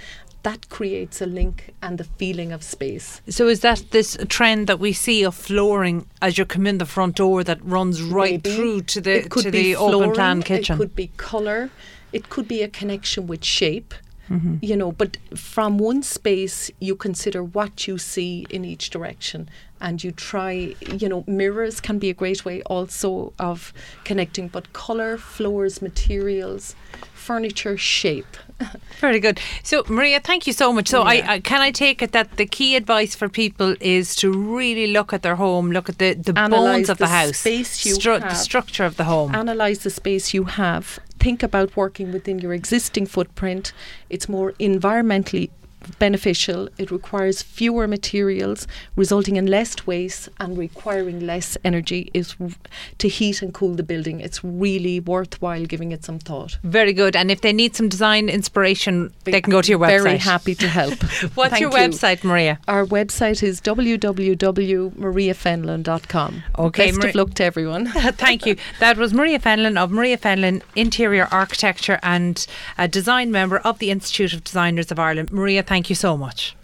That creates a link and the feeling of space. So is that this trend that we see of flooring as you come in the front door that runs right Maybe. through to the It could to be the open plan kitchen? It could be colour. It could be a connection with shape. Mm-hmm. You know, but from one space, you consider what you see in each direction, and you try. You know, mirrors can be a great way also of connecting, but colour, floors, materials, furniture, shape. Very good. So Maria, thank you so much. So Yeah. I, I can I take it that the key advice for people is to really look at their home, look at the, the bones of the, the house, space you the have. structure of the home. Analyze the space you have. Think about working within your existing footprint. It's more environmentally beneficial. It requires fewer materials, resulting in less waste and requiring less energy is w- to heat and cool the building. It's really worthwhile giving it some thought. Very good. And if they need some design inspiration, they can go to your website. Very happy to help. What's Thank your you. website, Maria? Our website is www.mariafenlon.com. Okay, Best Mari- of luck to everyone. Thank you. That was Maria Fenlon of Maria Fenlon Interior Architecture and a design member of the Institute of Designers of Ireland. Maria, thank you so much.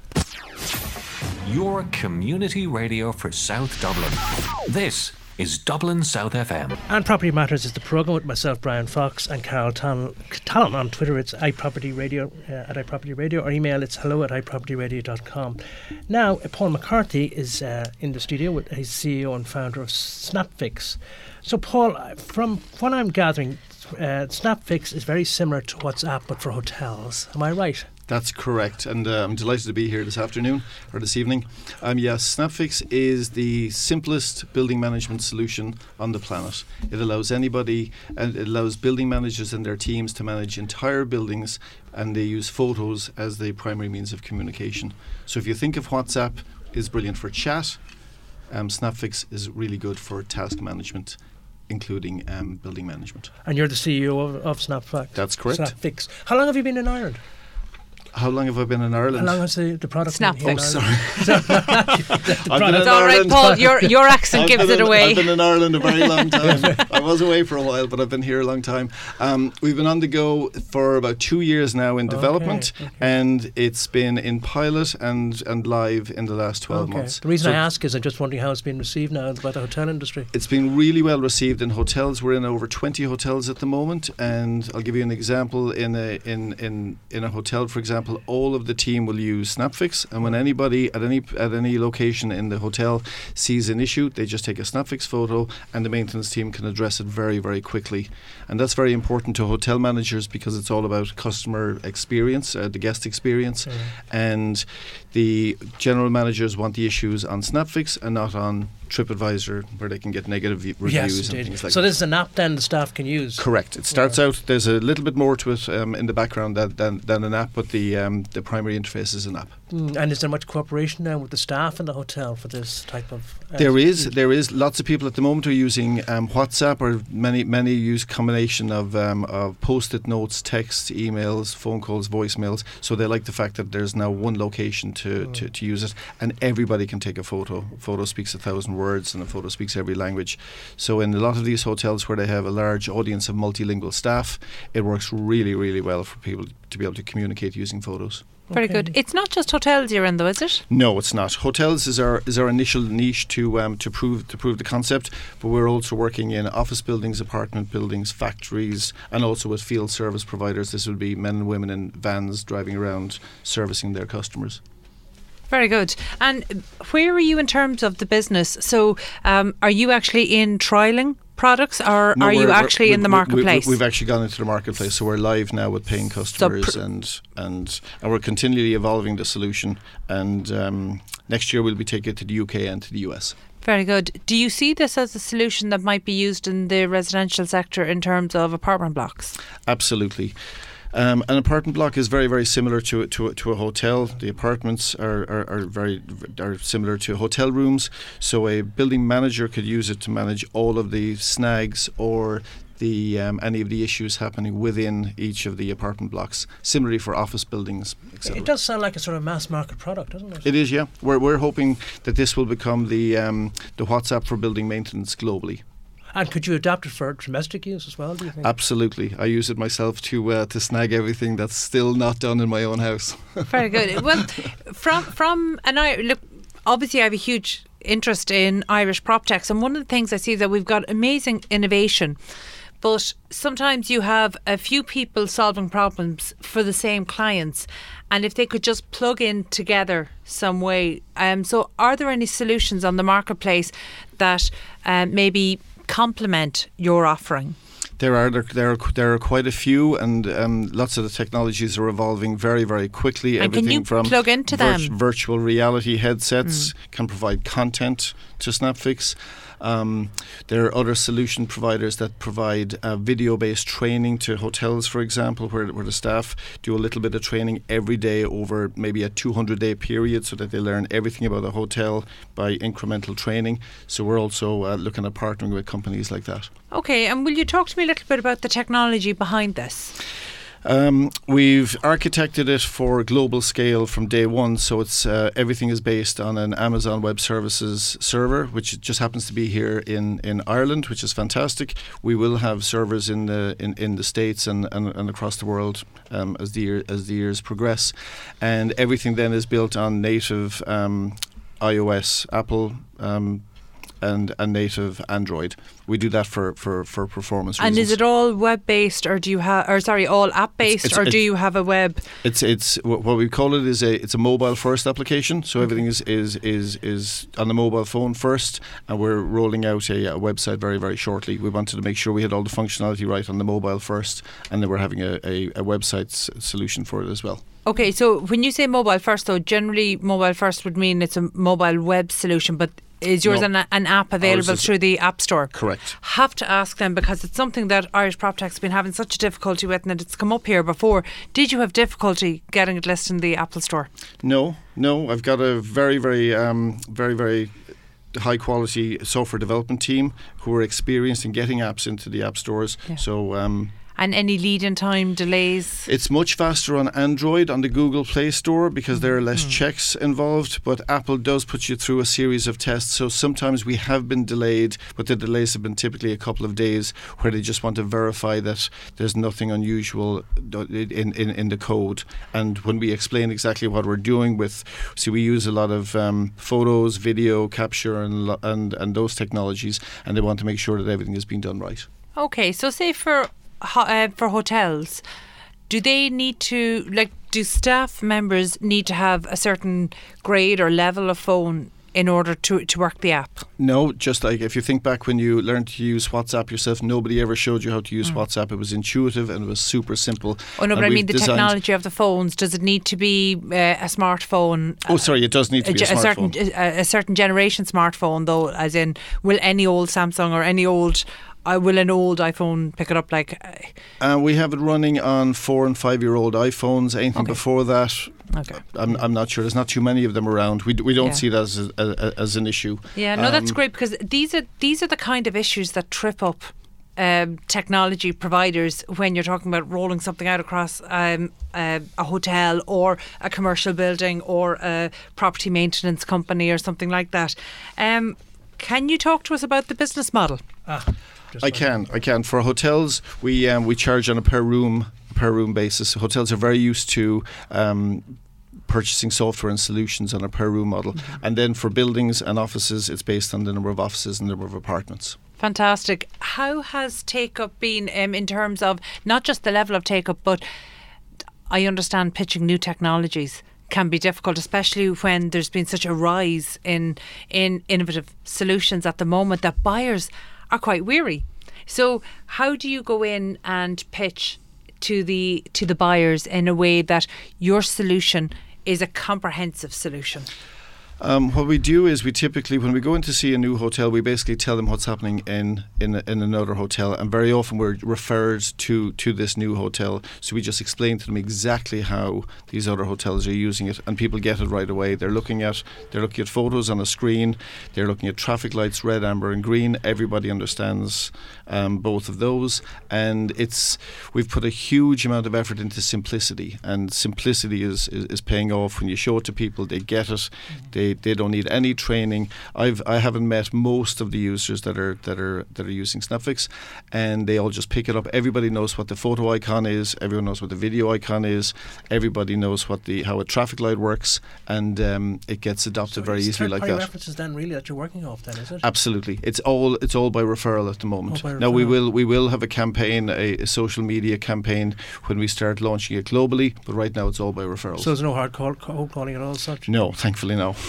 Your community radio for South Dublin. This is Dublin South FM. And Property Matters is the programme with myself, Brian Fox, and Carol Tal- Talon on Twitter. It's iPropertyRadio uh, at iPropertyRadio or email it's hello at iPropertyRadio.com. Now, uh, Paul McCarthy is uh, in the studio with his CEO and founder of Snapfix. So, Paul, uh, from what I'm gathering, uh, Snapfix is very similar to WhatsApp but for hotels. Am I right? That's correct, and uh, I'm delighted to be here this afternoon or this evening. Um, yes, Snapfix is the simplest building management solution on the planet. It allows anybody, and it allows building managers and their teams to manage entire buildings, and they use photos as the primary means of communication. So if you think of WhatsApp is brilliant for chat, um, Snapfix is really good for task management, including um, building management. And you're the CEO of, of Snapfix. That's correct. Snapfix. How long have you been in Ireland? How long have I been in Ireland? How long has the, the product Snapfix. been here Oh, sorry. The I've been in It's all right, Paul. Your your accent I've gives it in- away. I've been in Ireland a very long time. I was away for a while, but I've been here a long time. Um, we've been on the go for about two years now in development, okay. and it's been in pilot and, and live in the last 12 Okay. months. The reason So I ask is I'm just wondering how it's been received now by the hotel industry. it's been really well received in hotels. We're in over 20 hotels at the moment, and I'll give you an example. In a in in in a hotel, for example, all of the team will use Snapfix, and when anybody at any at any location in the hotel sees an issue, they just take a Snapfix photo, and the maintenance team can address it very very quickly. And that's very important to hotel managers because it's all about customer experience, uh, the guest experience, and the general managers want the issues on Snapfix and not on TripAdvisor, where they can get negative reviews yes, and things like so that. this is an app then the staff can use. Correct. It starts out. There's a little bit more to it um, in the background than, than, than an app, but the um, the primary interface is an app. Mm, and is there much cooperation now with the staff in the hotel for this type of? Uh, There is, there is. Lots of people at the moment are using um, WhatsApp, or many, many use combination of um, of post-it notes, texts, emails, phone calls, voicemails. So they like the fact that there's now one location to, to, to use it, and everybody can take a photo. A photo speaks a thousand words, and a photo speaks every language. So in a lot of these hotels where they have a large audience of multilingual staff, it works really, really well for people to be able to communicate using photos. Very Okay. good. It's not just hotels you're in, though, is it? No, it's not. Hotels is our is our initial niche to um, to prove to prove the concept, but we're also working in office buildings, apartment buildings, factories, and also with field service providers. This would be men and women in vans driving around servicing their customers. Very good. And where are you in terms of the business? So, um, are you actually in trialing products, or No, are you actually in the marketplace? We, have actually gone into the marketplace, so we're live now with paying customers, and and and we're continually evolving the solution. And um, next year we'll be taking it to the UK and to the US. Very good. Do you see this as a solution that might be used in the residential sector in terms of apartment blocks? Absolutely. Um, an apartment block is very, very similar to a- to a, to a hotel. The apartments are, are, are very are similar to hotel rooms. So a building manager could use it to manage all of the snags or the um, any of the issues happening within each of the apartment blocks. Similarly for office buildings, etc. It does sound like a sort of mass market product, doesn't it? It is, yeah. We're, we're hoping that this will become the um, the WhatsApp for building maintenance globally. And could you adapt it for domestic use as well? Do you think? Absolutely, I use it myself to uh, to snag everything that's still not done in my own house. Very good. Well, from from and I look. Obviously, I have a huge interest in Irish prop techs, and one of the things I see is that we've got amazing innovation. But sometimes you have a few people solving problems for the same clients, and if they could just plug in together some way. Um, so, are there any solutions on the marketplace that um, maybe complement your offering? There are there, there are there are quite a few, and um, lots of the technologies are evolving very very quickly. And can Everything you from plug into virt- them? virtual reality headsets Mm. can provide content to SnapFix. Um, there are other solution providers that provide uh, video-based training to hotels, for example, where, where the staff do a little bit of training every day over maybe a 200-day period, so that they learn everything about the hotel by incremental training. So we're also uh, looking at partnering with companies like that. Okay, and will you talk to me a little bit about the technology behind this? Um, we've architected it for global scale from day one, so it's uh, everything is based on an Amazon Web Services server, which just happens to be here in, in Ireland, which is fantastic. We will have servers in the in, in the states and, and, and across the world um, as the year, as the years progress, and everything then is built on native um, iOS, Apple. Um, and, and native Android. We do that for, for, for performance reasons. And reasons. is it all web based, or do you have, or sorry, all app based, or do you have a web? It's it's what we call it is a it's a mobile first application. So everything is is is is on the mobile phone first, and we're rolling out a, a website very very shortly. We wanted to make sure we had all the functionality right on the mobile first, and then we're having a, a, a website s- solution for it as well. Okay, so when you say mobile first, though, generally mobile first would mean it's a mobile web solution, but is yours No. an, an app available is- through the App Store? Correct. Have to ask them because it's something that Irish PropTech's been having such a difficulty with, and it's come up here before. Did you have difficulty getting it listed in the Apple Store? No, no, I've got a very very um, very very high quality software development team who are experienced in getting apps into the app stores. Yeah. So. Um, And any lead in time delays? It's much faster on Android on the Google Play Store because there are less checks involved, but Apple does put you through a series of tests. So sometimes we have been delayed, but the delays have been typically a couple of days where they just want to verify that there's nothing unusual in, in, in the code. And when we explain exactly what we're doing with, see, we use a lot of um, photos, video capture, and, and, and those technologies, and they want to make sure that everything is being done right. Okay, so say for uh, for hotels, do they need to like do staff members need to have a certain grade or level of phone in order to to work the app? No, just like if you think back when you learned to use WhatsApp yourself, nobody ever showed you how to use WhatsApp. It was intuitive and it was super simple. Mm. Oh no, And but I mean the technology of the phones. Does it need to be uh, a smartphone? Oh, sorry, it does need to a, be a, a certain a, a certain generation smartphone though as in will any old Samsung or any old I will an old iPhone pick it up like uh, Uh, we have it running on four and five year old iPhones. Anything Okay. before that, okay. I'm, I'm not sure. There's not too many of them around. We, we don't Yeah. see that as a, a, as an issue. Yeah, no, that's Um, great because these are these are the kind of issues that trip up um, technology providers when you're talking about rolling something out across um, uh, a hotel or a commercial building or a property maintenance company or something like that. Um, can you talk to us about the business model? Ah, just I can, I can. For hotels, we um, we charge on a per room per room basis. Hotels are very used to. Um, Purchasing software and solutions on a per room model, and then for buildings and offices, it's based on the number of offices and the number of apartments. Fantastic. How has take up been um, in terms of not just the level of take up, but I understand pitching new technologies can be difficult, especially when there's been such a rise in in innovative solutions at the moment that buyers are quite weary. So, how do you go in and pitch to the to the buyers in a way that your solution is a comprehensive solution? Um, what we do is we typically, when we go in to see a new hotel, we basically tell them what's happening in in, in another hotel, and very often we're referred to to this new hotel. So we just explain to them exactly how these other hotels are using it, and people get it right away. They're looking at they're looking at photos on a screen. They're looking at traffic lights, red, amber, and green. Everybody understands um, both of those, and it's we've put a huge amount of effort into simplicity, and simplicity is, is, is paying off when you show it to people. They get it. They they don't need any training. I've I haven't met most of the users that are that are that are using Snapfix, and they all just pick it up. Everybody knows what the photo icon is. Everyone knows what the video icon is. Everybody knows what the how a traffic light works, and um, it gets adopted So very easily like that. references then really that you're working off then, is it? Absolutely, it's all it's all by referral at the moment. now we will we will have a campaign, a, a social media campaign when we start launching it globally. But right now it's all by referrals. So there's no hard call, cold calling at all such? no, thankfully no.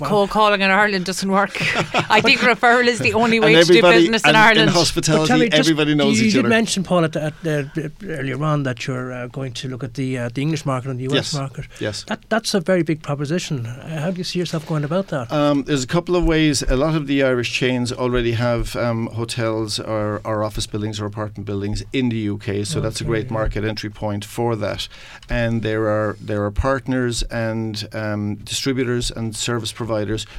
Wow. Cold calling in Ireland doesn't work. I think referral is the only way to do business in Ireland. in hospitality, me, just- everybody knows you, each you other. did mention, Paul, at, the, at the, earlier on that you're uh, going to look at the uh, the English market and the US Yes. market. yes. That that's a very big proposition. Uh, how do you see yourself going about that? Um, there's a couple of ways. A lot of the Irish chains already have um, hotels or, or office buildings or apartment buildings in the UK, so that's a great yeah. market entry point for that. And there are there are partners and um, distributors and service providers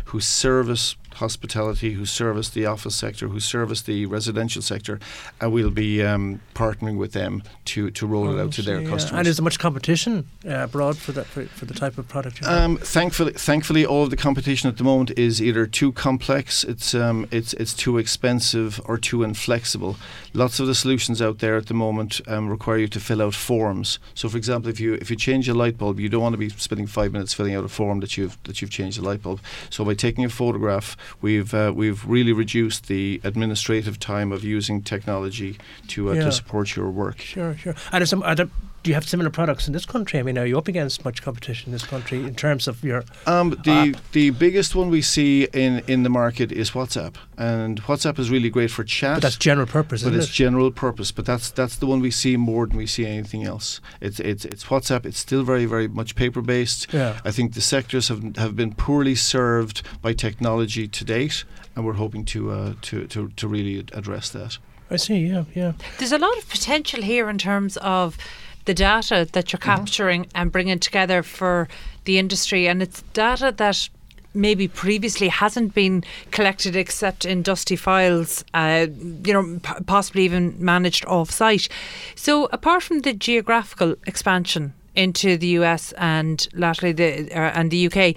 who service hospitality, who service the office sector, who service the residential sector, and we'll be um, partnering with them to, to roll it out to their Oh, Yeah. customers. And is there much competition uh, abroad for that for, for the type of product? Um, thankfully, thankfully, all of the competition at the moment is either too complex, it's um, it's it's too expensive, or too inflexible. Lots of the solutions out there at the moment um, require you to fill out forms. So, for example, if you if you change a light bulb, you don't want to be spending five minutes filling out a form that you've that you've changed the light bulb. So, by taking a photograph, we've uh, we've really reduced the administrative time of using technology to uh, Yeah. to support your work. Sure, sure. And some, are there, do you have similar products in this country? I mean, are you up against much competition in this country in terms of your Um, the app? the biggest one we see in, in the market is WhatsApp, and WhatsApp is really great for chat. But that's general purpose, but isn't it's it? general purpose. But that's that's the one we see more than we see anything else. It's it's it's WhatsApp. It's still very very much paper based. yeah. I think the sectors have have been poorly served by technology to date, and we're hoping to uh, to, to to really address that. I see. Yeah, yeah. There's a lot of potential here in terms of the data that you're Mm-hmm. capturing and bringing together for the industry, and it's data that maybe previously hasn't been collected except in dusty files, uh, you know, p- possibly even managed off-site. So, apart from the geographical expansion into the US and latterly the uh, and the UK,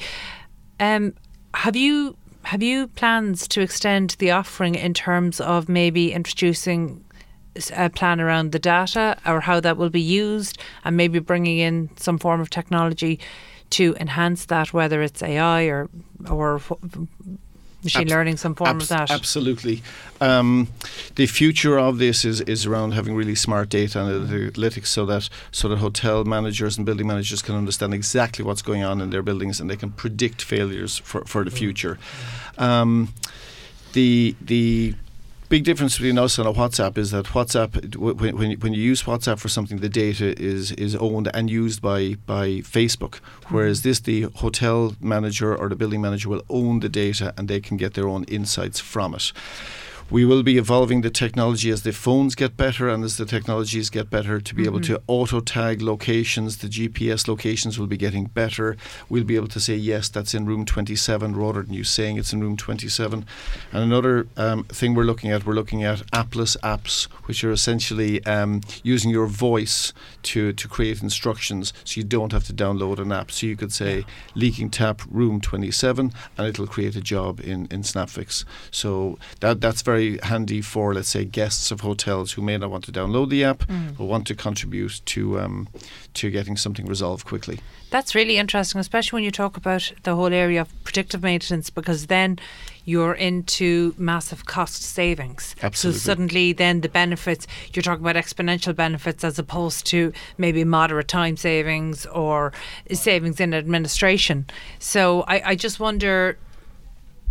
um, have you have you plans to extend the offering in terms of maybe introducing a plan around the data or how that will be used, and maybe bringing in some form of technology to enhance that, whether it's AI or or machine Abs- learning, some form Abs- of that. Absolutely. Um, the future of this is, is around having really smart data and analytics so that so that hotel managers and building managers can understand exactly what's going on in their buildings and they can predict failures for, for the future. Um, the the big difference between us and a WhatsApp is that WhatsApp, when, when, you- when you use WhatsApp for something, the data is, is owned and used by, by Facebook. Hmm. Whereas this, the hotel manager or the building manager will own the data and they can get their own insights from it. We will be evolving the technology as the phones get better and as the technologies get better to be able to auto tag locations. The GPS locations will be getting better. We'll be able to say, yes, that's in room 27 rather than you saying it's in room 27. And another um, thing we're looking at, we're looking at appless apps, which are essentially um, using your voice to, to create instructions so you don't have to download an app. So you could say leaking tap room 27 and it'll create a job in, in Snapfix. So that that's very handy for, let's say, guests of hotels who may not want to download the app but want to contribute to, um, to getting something resolved quickly. That's really interesting, especially when you talk about the whole area of predictive maintenance, because then you're into massive cost savings. Absolutely. So suddenly, then the benefits you're talking about exponential benefits as opposed to maybe moderate time savings or savings in administration. So I, I just wonder.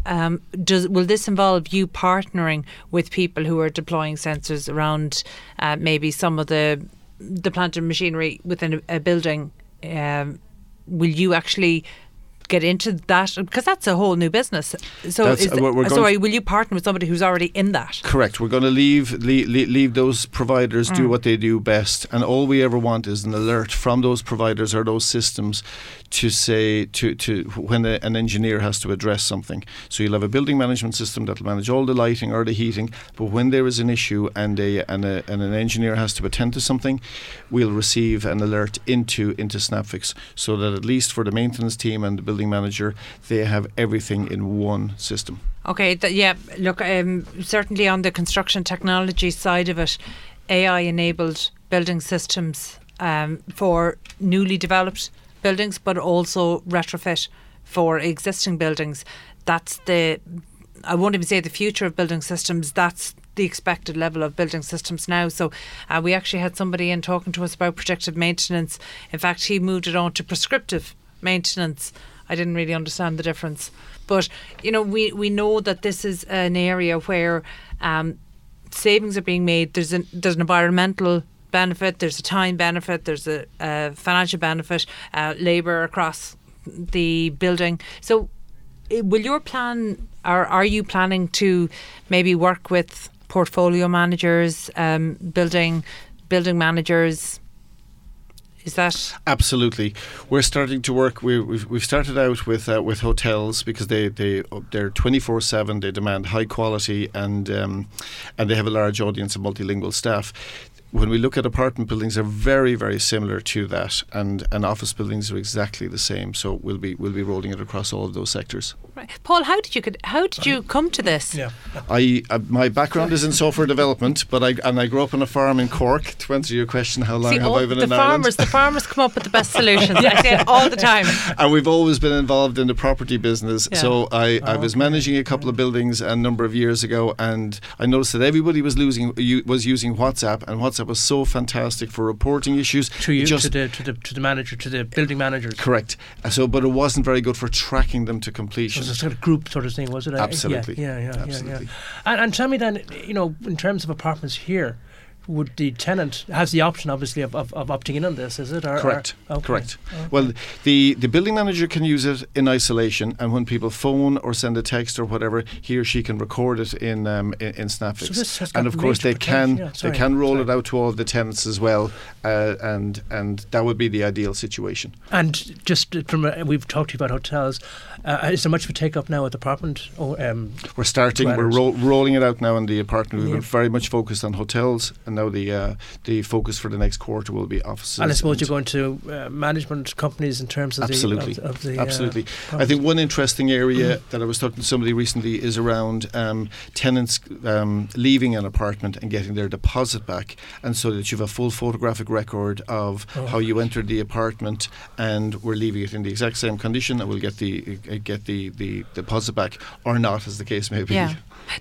Um, does will this involve you partnering with people who are deploying sensors around uh, maybe some of the the plant machinery within a, a building? Um, will you actually get into that because that's a whole new business? So, is uh, sorry, to- will you partner with somebody who's already in that? Correct. We're going to leave leave, leave those providers Mm. do what they do best, and all we ever want is an alert from those providers or those systems to say to to when a, an engineer has to address something. So you'll have a building management system that'll manage all the lighting or the heating, but when there is an issue and a and, a, and an engineer has to attend to something, we'll receive an alert into into Snapfix, so that at least for the maintenance team and the building manager, they have everything in one system. Okay, th- yeah. Look, um, certainly on the construction technology side of it, AI-enabled building systems um, for newly developed buildings, but also retrofit for existing buildings. That's the I won't even say the future of building systems. That's the expected level of building systems now. So uh, we actually had somebody in talking to us about predictive maintenance. In fact, he moved it on to prescriptive maintenance. I didn't really understand the difference, but you know, we we know that this is an area where um, savings are being made. There's an there's an environmental benefit. There's a time benefit. There's a, a financial benefit. Uh, Labour across the building. So, eh, will your plan, or are you planning to maybe work with portfolio managers, um, building building managers? Is that Absolutely, we're starting to work. We, we've we've started out with uh, with hotels because they they they're twenty four seven. They demand high quality and um, and they have a large audience of multilingual staff. When we look at apartment buildings, they're very very similar to that, and and office buildings are exactly the same. So we'll be we'll be rolling it across all of those sectors. Right. Paul? How did you could, how did you come to this? Yeah. I uh, my background is in software development, but I and I grew up on a farm in Cork. To answer your question, how long See, have all I been the in Ireland? farmers, the farmers come up with the best solutions. I say it all the time. and we've always been involved in the property business. Yeah. So I, I Oh, was okay. managing a couple of buildings a number of years ago, and I noticed that everybody was losing was using WhatsApp, and WhatsApp was so fantastic for reporting issues. To you, just to the to the to the manager, to the building managers. correct. So, but it wasn't very good for tracking them to It completion. Was a sort of group sort of thing, was it? Absolutely. Yeah, yeah, yeah, Absolutely. yeah. yeah. And, and tell me then, you know, in terms of apartments here, would the tenant has the option, obviously, of, of, of opting in on this? Is it? Or, or- Correct. okay. Correct. Okay. Well, the, the building manager can use it in isolation, and when people phone or send a text or whatever, he or she can record it in um, in, in Snapfix. So this has and of course, they can. Yeah, they can roll sorry. it out to all the tenants as well, uh, and and that would be the ideal situation. And just from uh, we've talked to you about hotels. Uh, is there much of a take up now at the apartment? Or, um, We're starting. We're ro- rolling it out now in the apartment. We've Yeah. been very much focused on hotels, and now the uh, the focus for the next quarter will be offices. and I suppose and- you're going to uh, management companies in terms of Absolutely. the of, of the uh, Absolutely. I think one interesting area Mm-hmm. that I was talking to somebody recently is around um, tenants um, leaving an apartment and getting their deposit back, and so that you have a full photographic record of Oh. how you entered the apartment, and we're leaving it in the exact same condition, and we'll get the uh, get the, the deposit back or not, as the case may be. Yeah.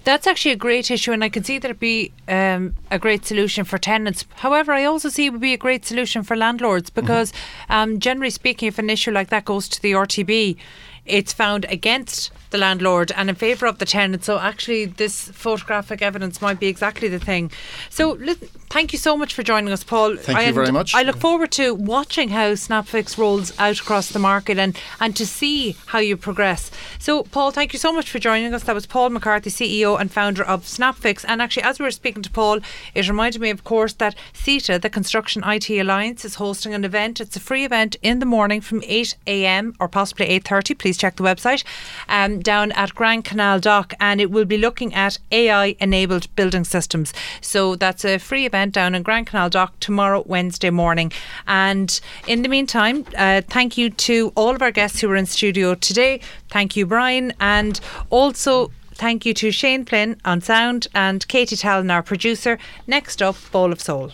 That's actually a great issue, and I can see that it'd be um, a great solution for tenants. However, I also see it would be a great solution for landlords because, um, generally speaking, if an issue like that goes to the RTB, it's found against the landlord and in favour of the tenant. So actually, this photographic evidence might be exactly the thing. So listen, thank you so much for joining us, Paul. Thank you very much. I look forward to watching how Snapfix rolls out across the market and, and to see how you progress. So, Paul, thank you so much for joining us. That was Paul McCarthy, CEO and founder of Snapfix. And actually, as we were speaking to Paul, it reminded me, of course, that CITA, the Construction IT Alliance, is hosting an event. It's a free event in the morning from 8 a.m. or possibly 8.30. Please check the website. Um, down at Grand Canal Dock. And it will be looking at AI-enabled building systems. So that's a free event down in Grand Canal Dock tomorrow, Wednesday morning. And in the meantime, uh, thank you to all of our guests who were in studio today. Thank you, Brian, and also thank you to Shane Flynn on sound and Katie Talon, our producer. Next up, Ball of Soul.